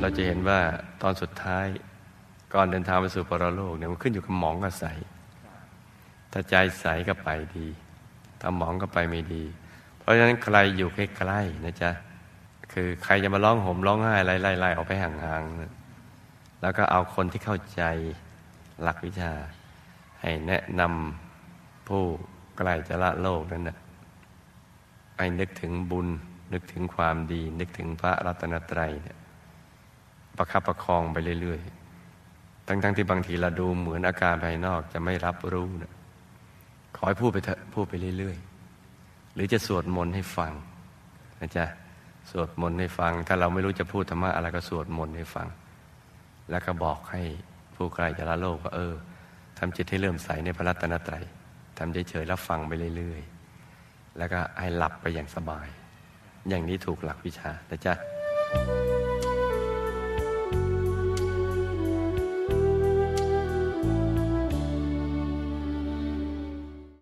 เราจะเห็นว่าตอนสุดท้ายก่อนเดินทางไปสู่ปรโลกเนี่ยมันขึ้นอยู่กับหมองกับใส ถ้าใจใสก็ไปดี ถ้าหมองก็ไปไม่ดี เพราะฉะนั้นใครอยู่ใกล้ๆนะจ๊ะ คือใครจะมาร้องห่มร้องไห้ไล่ๆออกไปห่างๆ แล้วก็เอาคนที่เข้าใจหลักวิชา ให้แนะนำผู้ใกล้จะละโลกนั้นนะให้นึกถึงบุญ นึกถึงความดี นึกถึงพระรัตนตรัยเนี่ย ประคับประคองไปเรื่อยๆ ทั้งๆทที่บางทีเราดูเหมือนอาการภายนอกจะไม่รับรู้นะขอให้พูดไปเถอะพูดไปเรื่อยๆ หรือจะสวดมนต์ให้ฟังนะจ๊ะสวดมนต์ให้ฟัง ถ้าเราไม่รู้จะพูดธรรมะอะไรก็สวดมนต์ให้ฟัง แล้วก็บอกให้ผู้ใกล้จะละโลกว่าเออทำจิตให้เริ่มใสในพระรัตนตรัยทำเฉยๆแล้วฟังไปเรื่อยๆ แล้วก็ให้หลับไปอย่างสบาย อย่างนี้ถูกหลักวิชานะจ๊ะ